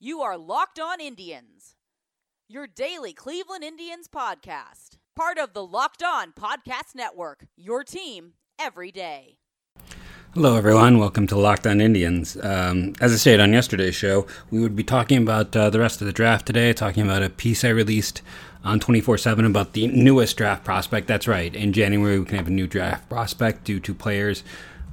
You are Locked On Indians, your daily Cleveland Indians podcast. Part of the Locked On Podcast Network, your team every day. Hello, everyone. Welcome to Locked On Indians. Um, as I stated on yesterday's show, we would be talking about uh, the rest of the draft today, talking about a piece I released on 24 7 about the newest draft prospect. That's right. In January, we can have a new draft prospect due to players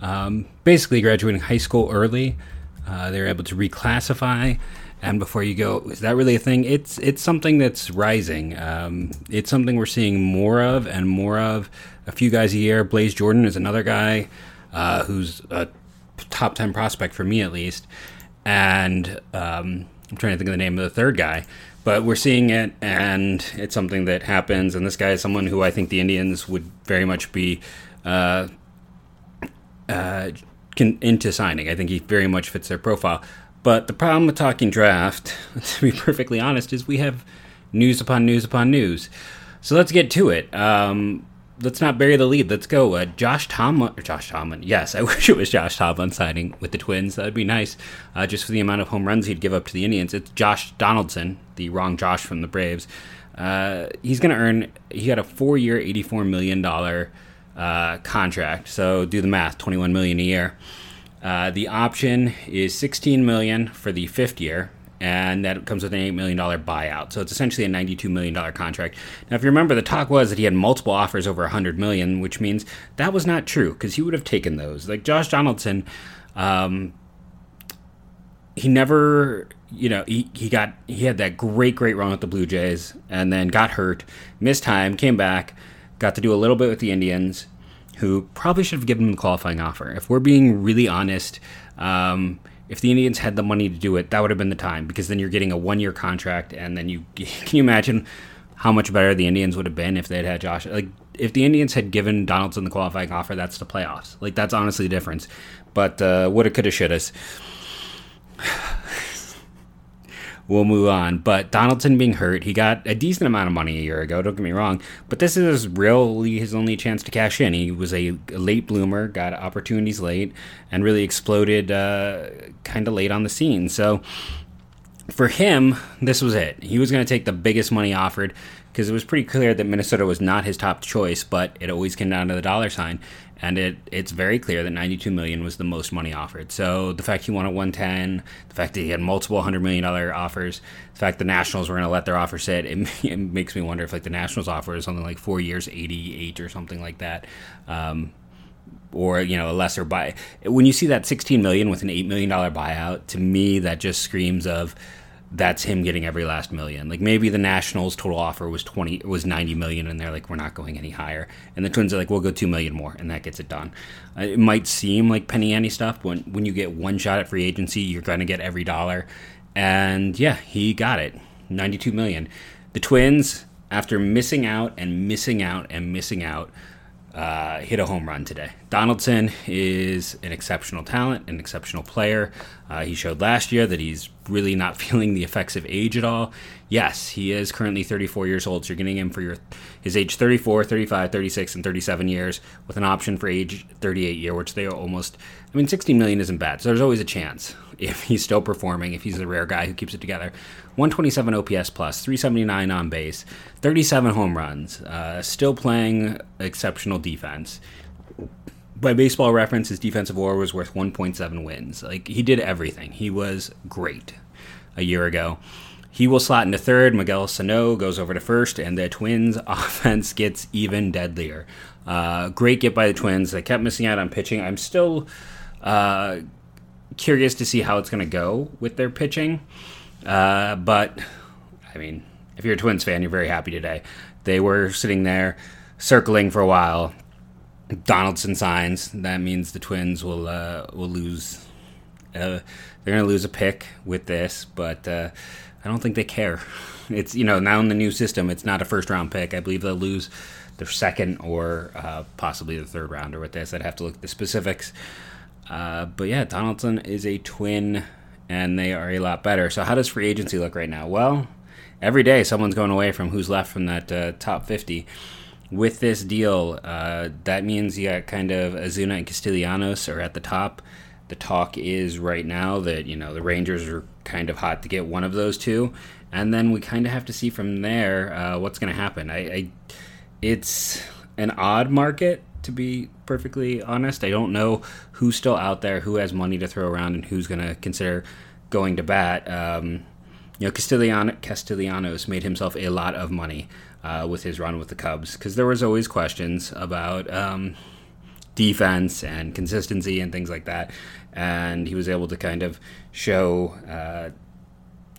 um, basically graduating high school early. Uh, they're able to reclassify. And before you go, is that really a thing? It's it's something that's rising. Um, it's something we're seeing more of and more of. A few guys a year. Blaze Jordan is another guy uh, who's a top 10 prospect for me at least. And um, I'm trying to think of the name of the third guy. But we're seeing it, and it's something that happens. And this guy is someone who I think the Indians would very much be uh, uh, into signing. I think he very much fits their profile. But the problem with talking draft, to be perfectly honest, is we have news upon news upon news. So let's get to it. Um, let's not bury the lead. Let's go. Uh, Josh Tomlin. Josh Tomlin. Yes, I wish it was Josh Tomlin signing with the Twins. That'd be nice. Uh, just for the amount of home runs he'd give up to the Indians. It's Josh Donaldson, the wrong Josh from the Braves. Uh, he's going to earn. He got a four-year, eighty-four million dollar uh, contract. So do the math. Twenty-one million a year. Uh, the option is sixteen million for the fifth year and that comes with an $8 million buyout. So it's essentially a $92 million contract. Now, if you remember, the talk was that he had multiple offers over 100 million, which means that was not true because he would have taken those. Like Josh Donaldson, um, he never, you know, he, he got, he had that great, great run with the Blue Jays and then got hurt, missed time, came back, got to do a little bit with the Indians, who probably should have given him a qualifying offer. If we're being really honest, um, if the Indians had the money to do it, that would have been the time because then you're getting a one year contract, and then you can you imagine how much better the Indians would have been if they'd had Josh. Like if the Indians had given Donaldson the qualifying offer, that's the playoffs. Like that's honestly the difference. But uh, woulda, coulda, shoulda we'll move on. But Donaldson being hurt, he got a decent amount of money a year ago, don't get me wrong. But this is really his only chance to cash in. He was a late bloomer, got opportunities late, and really exploded uh, kind of late on the scene. So for him, this was it. He was going to take the biggest money offered because it was pretty clear that Minnesota was not his top choice, but it always came down to the dollar sign and it it's very clear that 92 million was the most money offered. So the fact he at 110, the fact that he had multiple hundred million dollar offers, the fact the Nationals were going to let their offer sit, it, it, makes me wonder if like the Nationals offer is something like four years, 88 or something like that. Um, or you know a lesser buy when you see that 16 million with an 8 million dollar buyout to me that just screams of that's him getting every last million. Like maybe the Nationals total offer was twenty was ninety million, and they're like, we're not going any higher. And the Twins are like, we'll go two million more, and that gets it done. Uh, it might seem like penny ante stuff, when when you get one shot at free agency, you're going to get every dollar. And yeah, he got it, ninety two million. The Twins, after missing out and missing out and missing out uh, hit a home run today. Donaldson is an exceptional talent, an exceptional player. Uh, he showed last year that he's really not feeling the effects of age at all. Yes, he is currently 34 years old, so you're getting him for your his age 34, 35, 36, and 37 years with an option for age 38 year, which they are almost. I mean, 16 million isn't bad, so there's always a chance if he's still performing, if he's the rare guy who keeps it together. 127 OPS plus, 379 on base, 37 home runs, uh, still playing exceptional defense. By baseball reference, his defensive WAR was worth 1.7 wins. Like he did everything. He was great a year ago. He will slot into third. Miguel Sano goes over to first, and the Twins' offense gets even deadlier. Uh, great get by the Twins. They kept missing out on pitching. I'm still uh, curious to see how it's going to go with their pitching. Uh, but I mean, if you're a Twins fan, you're very happy today. They were sitting there circling for a while. Donaldson signs. That means the Twins will uh, will lose. Uh, they're going to lose a pick with this, but uh, I don't think they care. It's you know now in the new system, it's not a first round pick. I believe they'll lose their second or uh, possibly the third rounder with this. I'd have to look at the specifics. Uh, but yeah, Donaldson is a twin and they are a lot better. So, how does free agency look right now? Well, every day someone's going away from who's left from that uh, top 50. With this deal, uh, that means you got kind of Ozuna and Castellanos are at the top. The talk is right now that you know the Rangers are kind of hot to get one of those two, and then we kind of have to see from there uh, what's going to happen. I, I, it's an odd market to be perfectly honest. I don't know who's still out there, who has money to throw around, and who's going to consider going to bat. Um, you know, Castellano, Castellanos made himself a lot of money uh, with his run with the Cubs because there was always questions about um, defense and consistency and things like that, and he was able to kind of show uh,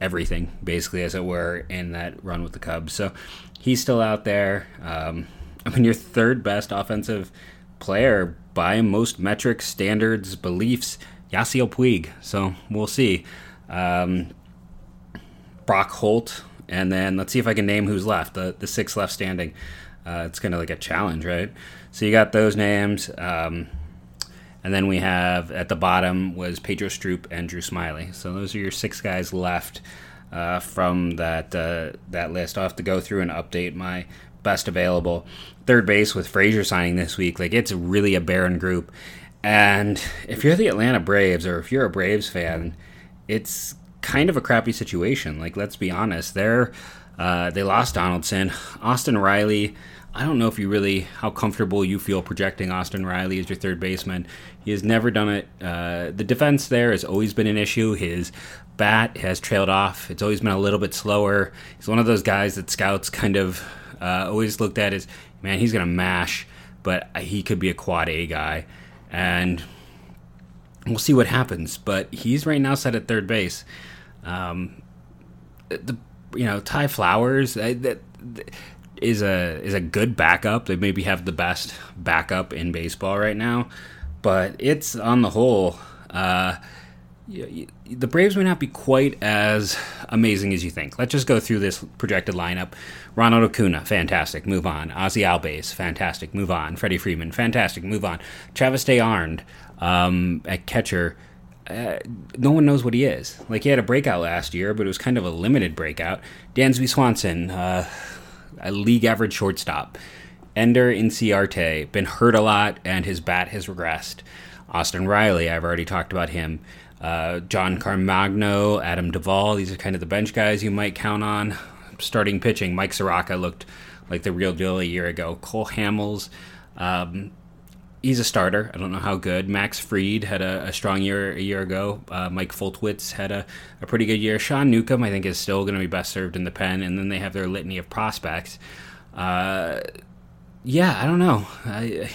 everything basically, as it were, in that run with the Cubs. So he's still out there. Um, I mean, your third best offensive player by most metrics, standards, beliefs, Yasiel Puig. So we'll see. Um, Brock Holt, and then let's see if I can name who's left. The the six left standing. Uh, it's kind of like a challenge, right? So you got those names, um, and then we have at the bottom was Pedro Strop and Drew Smyly. So those are your six guys left uh, from that uh, that list. I'll have to go through and update my best available. Third base with Frazier signing this week, like it's really a barren group. And if you're the Atlanta Braves or if you're a Braves fan, it's kind of a crappy situation. Like let's be honest, they're uh, they lost Donaldson, Austin Riley. I don't know if you really how comfortable you feel projecting Austin Riley as your third baseman. He has never done it. Uh, the defense there has always been an issue. His bat has trailed off. It's always been a little bit slower. He's one of those guys that scouts kind of uh, always looked at as man, he's gonna mash, but he could be a quad A guy, and we'll see what happens. But he's right now set at third base. Um, the you know Ty Flowers uh, that is a is a good backup. They maybe have the best backup in baseball right now, but it's on the whole. Uh, the Braves may not be quite as amazing as you think. Let's just go through this projected lineup. Ronald Acuna, fantastic, move on. Ozzie Albies, fantastic, move on. Freddie Freeman, fantastic, move on. Travis d'Arnaud um, at catcher, uh, no one knows what he is. Like he had a breakout last year, but it was kind of a limited breakout. Dansby Swanson, uh, a league average shortstop. Ender Inciarte, been hurt a lot, and his bat has regressed. Austin Riley, I've already talked about him. Uh, Johan Camargo, Adam Duvall, these are kind of the bench guys you might count on. Starting pitching, Mike Soroka looked like the real deal a year ago. Cole Hamels, um, he's a starter. I don't know how good. Max Fried had a, a strong year a year ago. Uh, Mike Foltynewicz had a, a pretty good year. Sean Newcomb, I think, is still going to be best served in the pen. And then they have their litany of prospects. Uh, yeah, I don't know. I,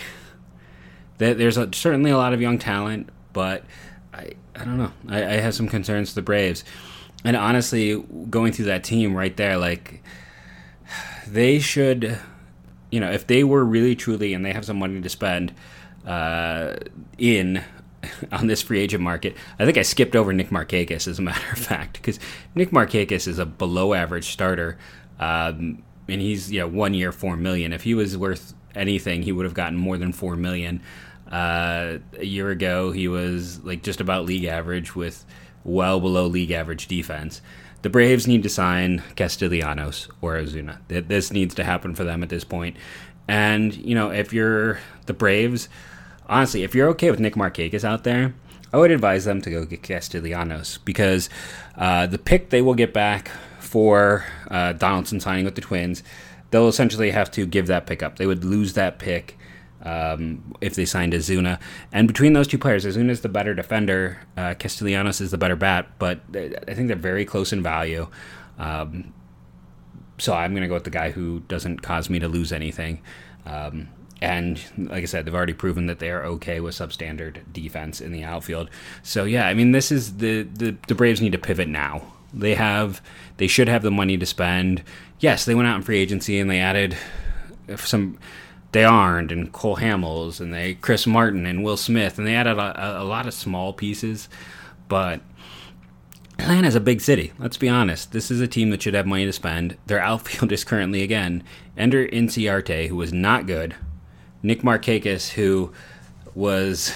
there's a, certainly a lot of young talent, but I, I don't know. I, I have some concerns for the Braves. And honestly, going through that team right there, like, they should, you know, if they were really truly and they have some money to spend uh, in on this free agent market, I think I skipped over Nick Markakis as a matter of fact, because Nick Markakis is a below average starter. Um, and he's, you know, one year, four million. If he was worth anything, he would have gotten more than four million. Uh, a year ago, he was like just about league average with well below league average defense. The Braves need to sign Castellanos or Ozuna. This needs to happen for them at this point. And, you know, if you're the Braves, honestly, if you're okay with Nick Markakis out there, I would advise them to go get Castellanos because uh, the pick they will get back for uh, Donaldson signing with the Twins, they'll essentially have to give that pick up. They would lose that pick um, if they signed Ozuna. And between those two players, Ozuna is the better defender, uh, Castellanos is the better bat, but I think they're very close in value. Um, so I'm going to go with the guy who doesn't cause me to lose anything. Um, and like I said, they've already proven that they are okay with substandard defense in the outfield. So yeah, I mean, this is the, the the Braves need to pivot now. They have, they should have the money to spend. Yes, they went out in free agency and they added some d'Arnaud and Cole Hamels and they Chris Martin and Will Smith and they added a, a lot of small pieces, but Atlanta's a big city. Let's be honest. This is a team that should have money to spend. Their outfield is currently again Ender Inciarte, who was not good, Nick Markakis, who was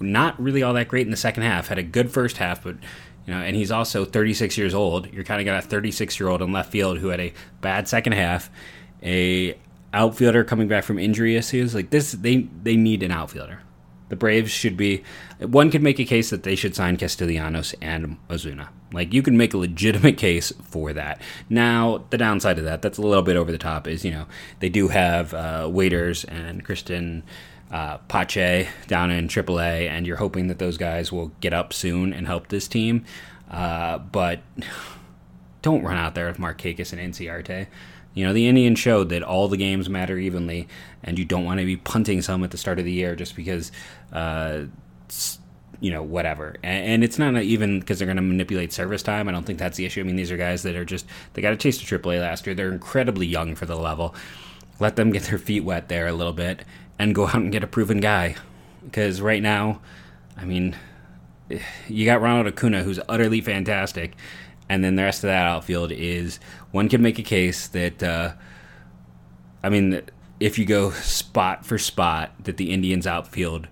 not really all that great in the second half, had a good first half, but you know, and he's also 36 years old. You're kind of got a 36 year old in left field who had a bad second half, a outfielder coming back from injury issues. Like this, they they need an outfielder. the Braves should be. One could make a case that they should sign Castellanos and Ozuna. Like you can make a legitimate case for that. Now the downside of that, that's a little bit over the top, is you know they do have uh, Waters and Cristian uh, Pache down in AAA, and you're hoping that those guys will get up soon and help this team. Uh, but don't run out there with Markakis and Inciarte. You know, the Indians showed that all the games matter evenly, and you don't want to be punting some at the start of the year just because, uh, you know, whatever. And, and it's not even because they're going to manipulate service time. I don't think that's the issue. I mean, these are guys that are just, they got a taste of AAA last year. They're incredibly young for the level. Let them get their feet wet there a little bit and go out and get a proven guy. Because right now, I mean, you got Ronald Acuna, who's utterly fantastic, and then the rest of that outfield is one can make a case that uh, I mean if you go spot for spot that the Indians outfield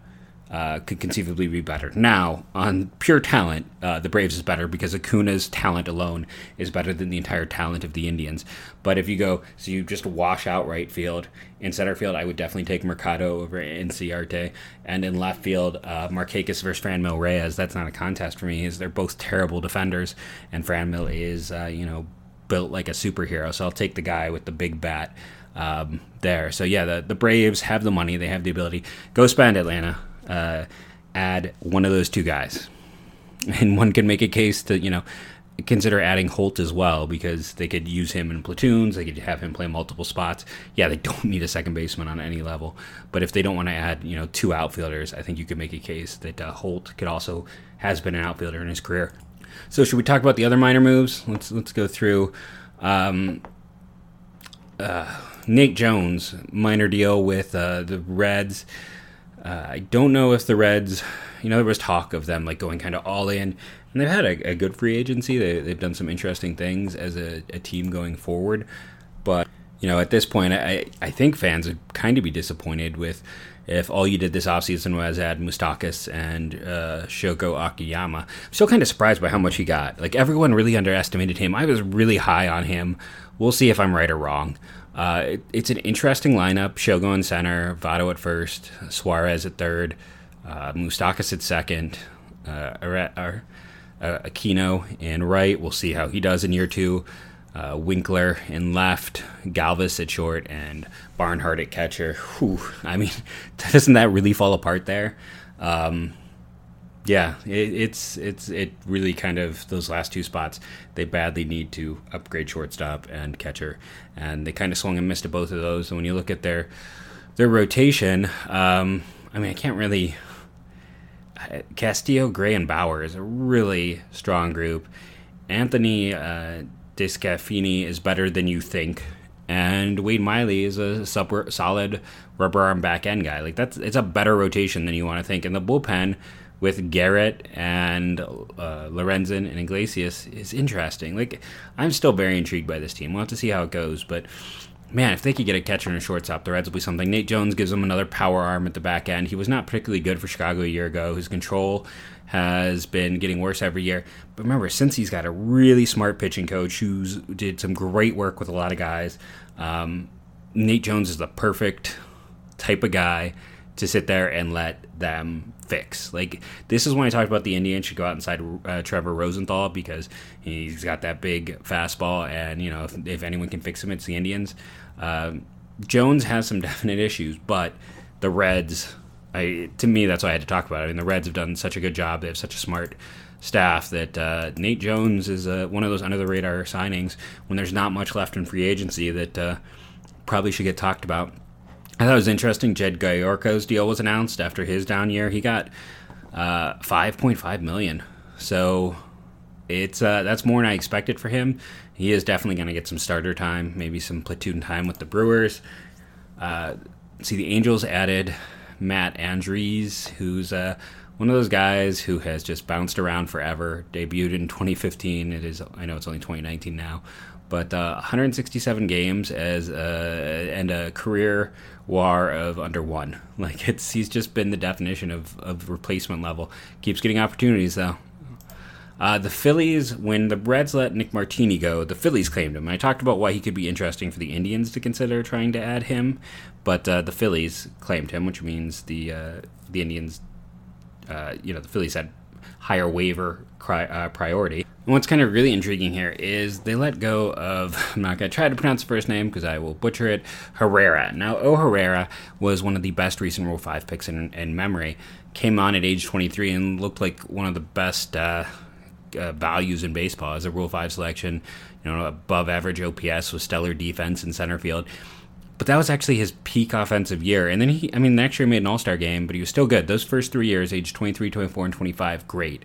uh, could conceivably be better. Now, on pure talent, uh, the Braves is better because Acuna's talent alone is better than the entire talent of the Indians. But if you go, so you just wash out right field. In center field, I would definitely take Mercado over Inciarte. And in left field, uh, versus Franmil Reyes. That's not a contest for me. Is they're both terrible defenders, and Franmil is, uh, you know, built like a superhero. So I'll take the guy with the big bat. Um, there. So yeah, the the Braves have the money, they have the ability. Go spend Atlanta uh, add one of those two guys. And one can make a case to, you know, consider adding Holt as well because they could use him in platoons. They could have him play multiple spots. Yeah, they don't need a second baseman on any level. But if they don't want to add, you know, two outfielders, I think you could make a case that uh, Holt could also has been an outfielder in his career. So should we talk about the other minor moves? Let's let's go through. Um, uh, Nate Jones minor deal with uh, the Reds. Uh, I don't know if the Reds, you know, there was talk of them like going kind of all in, and they've had a, a good free agency. They, they've done some interesting things as a, a, team going forward, but you know, at this point, I I think fans would kind of be disappointed with if all you did this offseason was add Moustakas and uh, Shogo Akiyama. I'm still kind of surprised by how much he got. Like everyone really underestimated him. I was really high on him. We'll see if I'm right or wrong. Uh, it, it's an interesting lineup. Shogo in center, Votto at first, Suarez at third, uh, Moustakas at second, uh, uh, Aquino in right. We'll see how he does in year two. Uh, Winker in left, Galvis at short, and Barnhart at catcher. Whew, I mean, doesn't that really fall apart there? Um, yeah, it, it's it's it really kind of those last two spots they badly need to upgrade shortstop and catcher, and they kind of swung and missed at both of those. And when you look at their their rotation, um, I mean, I can't really. Castillo, Gray, and Bauer is a really strong group. Anthony uh, DeSclafani is better than you think, and Wade Miley is a sub- solid rubber arm back end guy. Like that's it's a better rotation than you want to think. And the bullpen with Garrett and uh, Lorenzen and Iglesias is interesting. Like, I'm still very intrigued by this team. We'll have to see how it goes, but man, if they could get a catcher and a shortstop, the Reds will be something. Nate Jones gives them another power arm at the back end. He was not particularly good for Chicago a year ago. His control has been getting worse every year. But remember, since he's got a really smart pitching coach who's did some great work with a lot of guys, um, Nate Jones is the perfect type of guy to sit there and let them fix. Like this is when I talked about the Indians should go out inside uh, Trevor Rosenthal because he's got that big fastball, and you know if, if anyone can fix him, it's the Indians. Um, Jones has some definite issues, but the Reds, I to me that's why I had to talk about it. I mean the Reds have done such a good job; they have such a smart staff that uh, Nate Jones is uh, one of those under the radar signings when there's not much left in free agency that uh, probably should get talked about. I thought it was interesting. Jed Gyorko's deal was announced after his down year. He got uh, 5.5 million. So it's uh, that's more than I expected for him. He is definitely going to get some starter time, maybe some platoon time with the Brewers. Uh, see, the Angels added Matt Andriese, who's uh, one of those guys who has just bounced around forever. Debuted in 2015. It is I know it's only 2019 now, but uh, 167 games as a, and a career WAR of under one. Like it's he's just been the definition of, of replacement level. Keeps getting opportunities though. Uh, the Phillies, when the Reds let Nick Martini go, the Phillies claimed him. I talked about why he could be interesting for the Indians to consider trying to add him, but uh, the Phillies claimed him, which means the uh, the Indians, uh, you know, the Phillies had higher waiver cri- uh, priority. And what's kind of really intriguing here is they let go of, I'm not going to try to pronounce the first name because I will butcher it, Herrera. Now, O. Herrera was one of the best recent Rule 5 picks in, in memory. Came on at age 23 and looked like one of the best uh, uh, values in baseball as a Rule 5 selection. You know, above average OPS with stellar defense in center field but that was actually his peak offensive year. And then he, I mean, next year he made an All Star game, but he was still good. Those first three years, age 23, 24, and 25, great.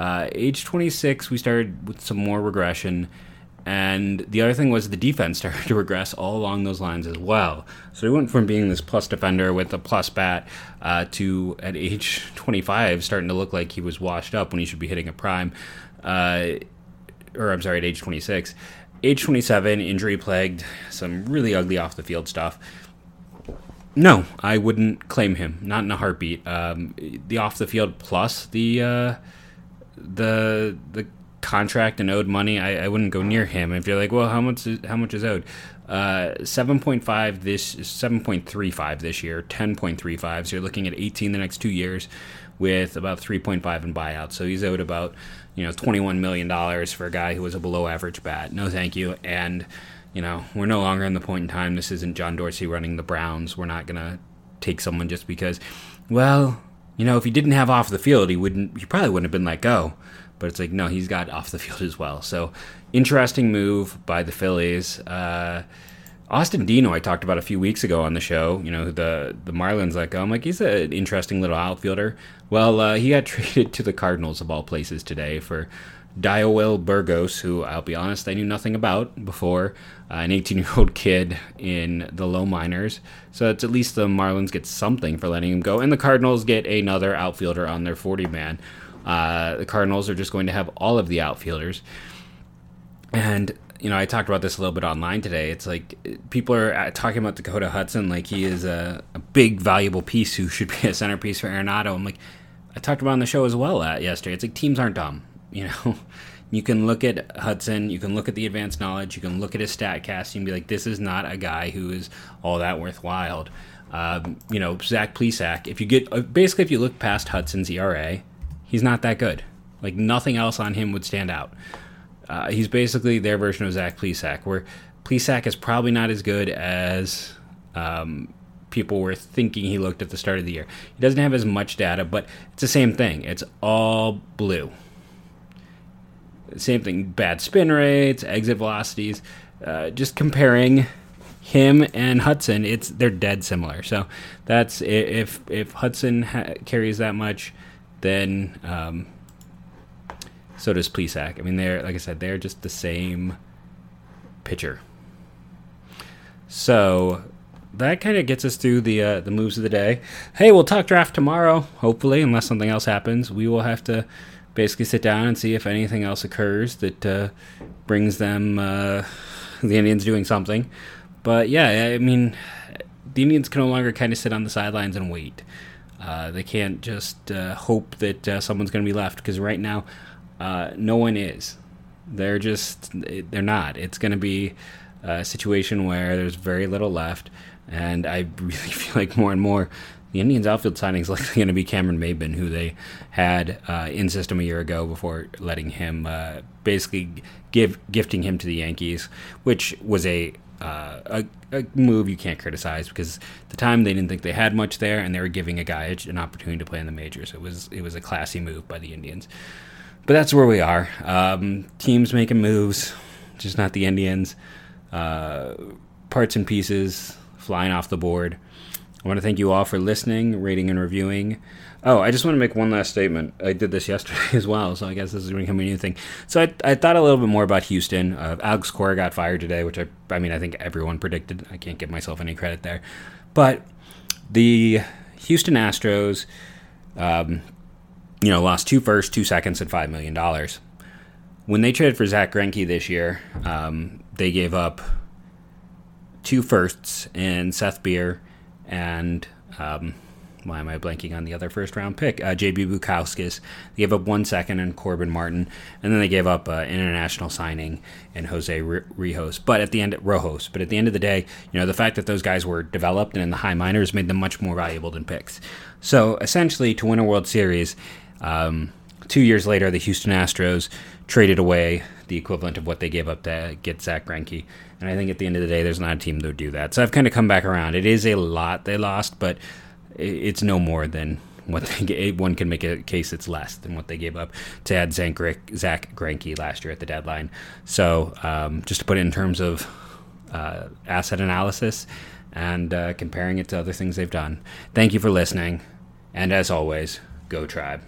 Uh, age 26, we started with some more regression. And the other thing was the defense started to regress all along those lines as well. So he went from being this plus defender with a plus bat uh, to, at age 25, starting to look like he was washed up when he should be hitting a prime. Uh, or I'm sorry, at age 26 age 27, injury plagued, some really ugly off the field stuff. No, I wouldn't claim him. Not in a heartbeat. Um, the off the field plus the uh, the the contract and owed money, I, I, wouldn't go near him. If you're like, well, how much is, how much is owed? Uh, 7.5 this 7.35 this year, 10.35. So you're looking at 18 the next two years, with about 3.5 in buyouts. So he's owed about you know, $21 million for a guy who was a below average bat. No, thank you. And, you know, we're no longer in the point in time. This isn't John Dorsey running the Browns. We're not to take someone just because, well, you know, if he didn't have off the field, he wouldn't, he probably wouldn't have been let go. But it's like, no, he's got off the field as well. So, interesting move by the Phillies. Uh, Austin Dean, I talked about a few weeks ago on the show. You know, the the Marlins let go. I'm like, he's an interesting little outfielder. Well, uh, he got traded to the Cardinals of all places today for Diowill Burgos, who I'll be honest, I knew nothing about before. Uh, an 18 year old kid in the low minors. So it's at least the Marlins get something for letting him go, and the Cardinals get another outfielder on their 40 man. Uh, the Cardinals are just going to have all of the outfielders. And you know, I talked about this a little bit online today. It's like people are uh, talking about Dakota Hudson like he is a, a big, valuable piece who should be a centerpiece for Arenado. I'm like, I talked about on the show as well uh, yesterday. It's like teams aren't dumb. You know, you can look at Hudson, you can look at the advanced knowledge, you can look at his Statcast, and be like, this is not a guy who is all that worthwhile. Um, you know, Zach Plesac. If you get uh, basically, if you look past Hudson's ERA, he's not that good. Like nothing else on him would stand out. Uh, he's basically their version of Zach Plesac, where Plesac is probably not as good as um, people were thinking he looked at the start of the year. He doesn't have as much data, but it's the same thing. It's all blue. Same thing, bad spin rates, exit velocities. Uh, just comparing him and Hudson, it's they're dead similar. So that's if if Hudson ha- carries that much, then um, so does Plesac. I mean, they're like I said, they're just the same pitcher. So that kind of gets us through the uh, the moves of the day. Hey, we'll talk draft tomorrow, hopefully, unless something else happens. We will have to basically sit down and see if anything else occurs that uh, brings them uh, the Indians doing something. But yeah, I mean, the Indians can no longer kind of sit on the sidelines and wait. Uh, they can't just uh, hope that uh, someone's going to be left because right now uh, no one is. They're just they're not. It's going to be a situation where there's very little left, and I really feel like more and more the Indians' outfield signing is likely going to be Cameron Maybin, who they had uh, in system a year ago before letting him uh, basically give gifting him to the Yankees, which was a, uh, a, a move you can't criticize because at the time they didn't think they had much there, and they were giving a guy an opportunity to play in the majors. It was it was a classy move by the Indians but that's where we are. Um, teams making moves, just not the Indians. Uh, parts and pieces flying off the board. I want to thank you all for listening, rating, and reviewing. Oh, I just want to make one last statement. I did this yesterday as well, so I guess this is going to becoming a new thing. So I, I thought a little bit more about Houston. Uh, Alex Cora got fired today, which I, I mean, I think everyone predicted. I can't give myself any credit there. But the Houston Astros, um, you know, lost two firsts, two seconds, and $5 million. When they traded for Zack Greinke this year, um, they gave up two firsts and Seth Beer and um, why am I blanking on the other first round pick? Uh, JB Bukauskas. They gave up one second and Corbin Martin, and then they gave up uh, international signing and Jose Rojos. But at the end, Rojos. But at the end of the day, you know, the fact that those guys were developed and in the high minors made them much more valuable than picks. So essentially, to win a World Series, um, two years later, the Houston Astros traded away the equivalent of what they gave up to get Zack Greinke. And I think at the end of the day, there's not a team that would do that. So I've kind of come back around. It is a lot they lost, but it's no more than what they one can make a case it's less than what they gave up to add Zach, Zack Greinke last year at the deadline. So um, just to put it in terms of uh, asset analysis and uh, comparing it to other things they've done. Thank you for listening, and as always, go Tribe.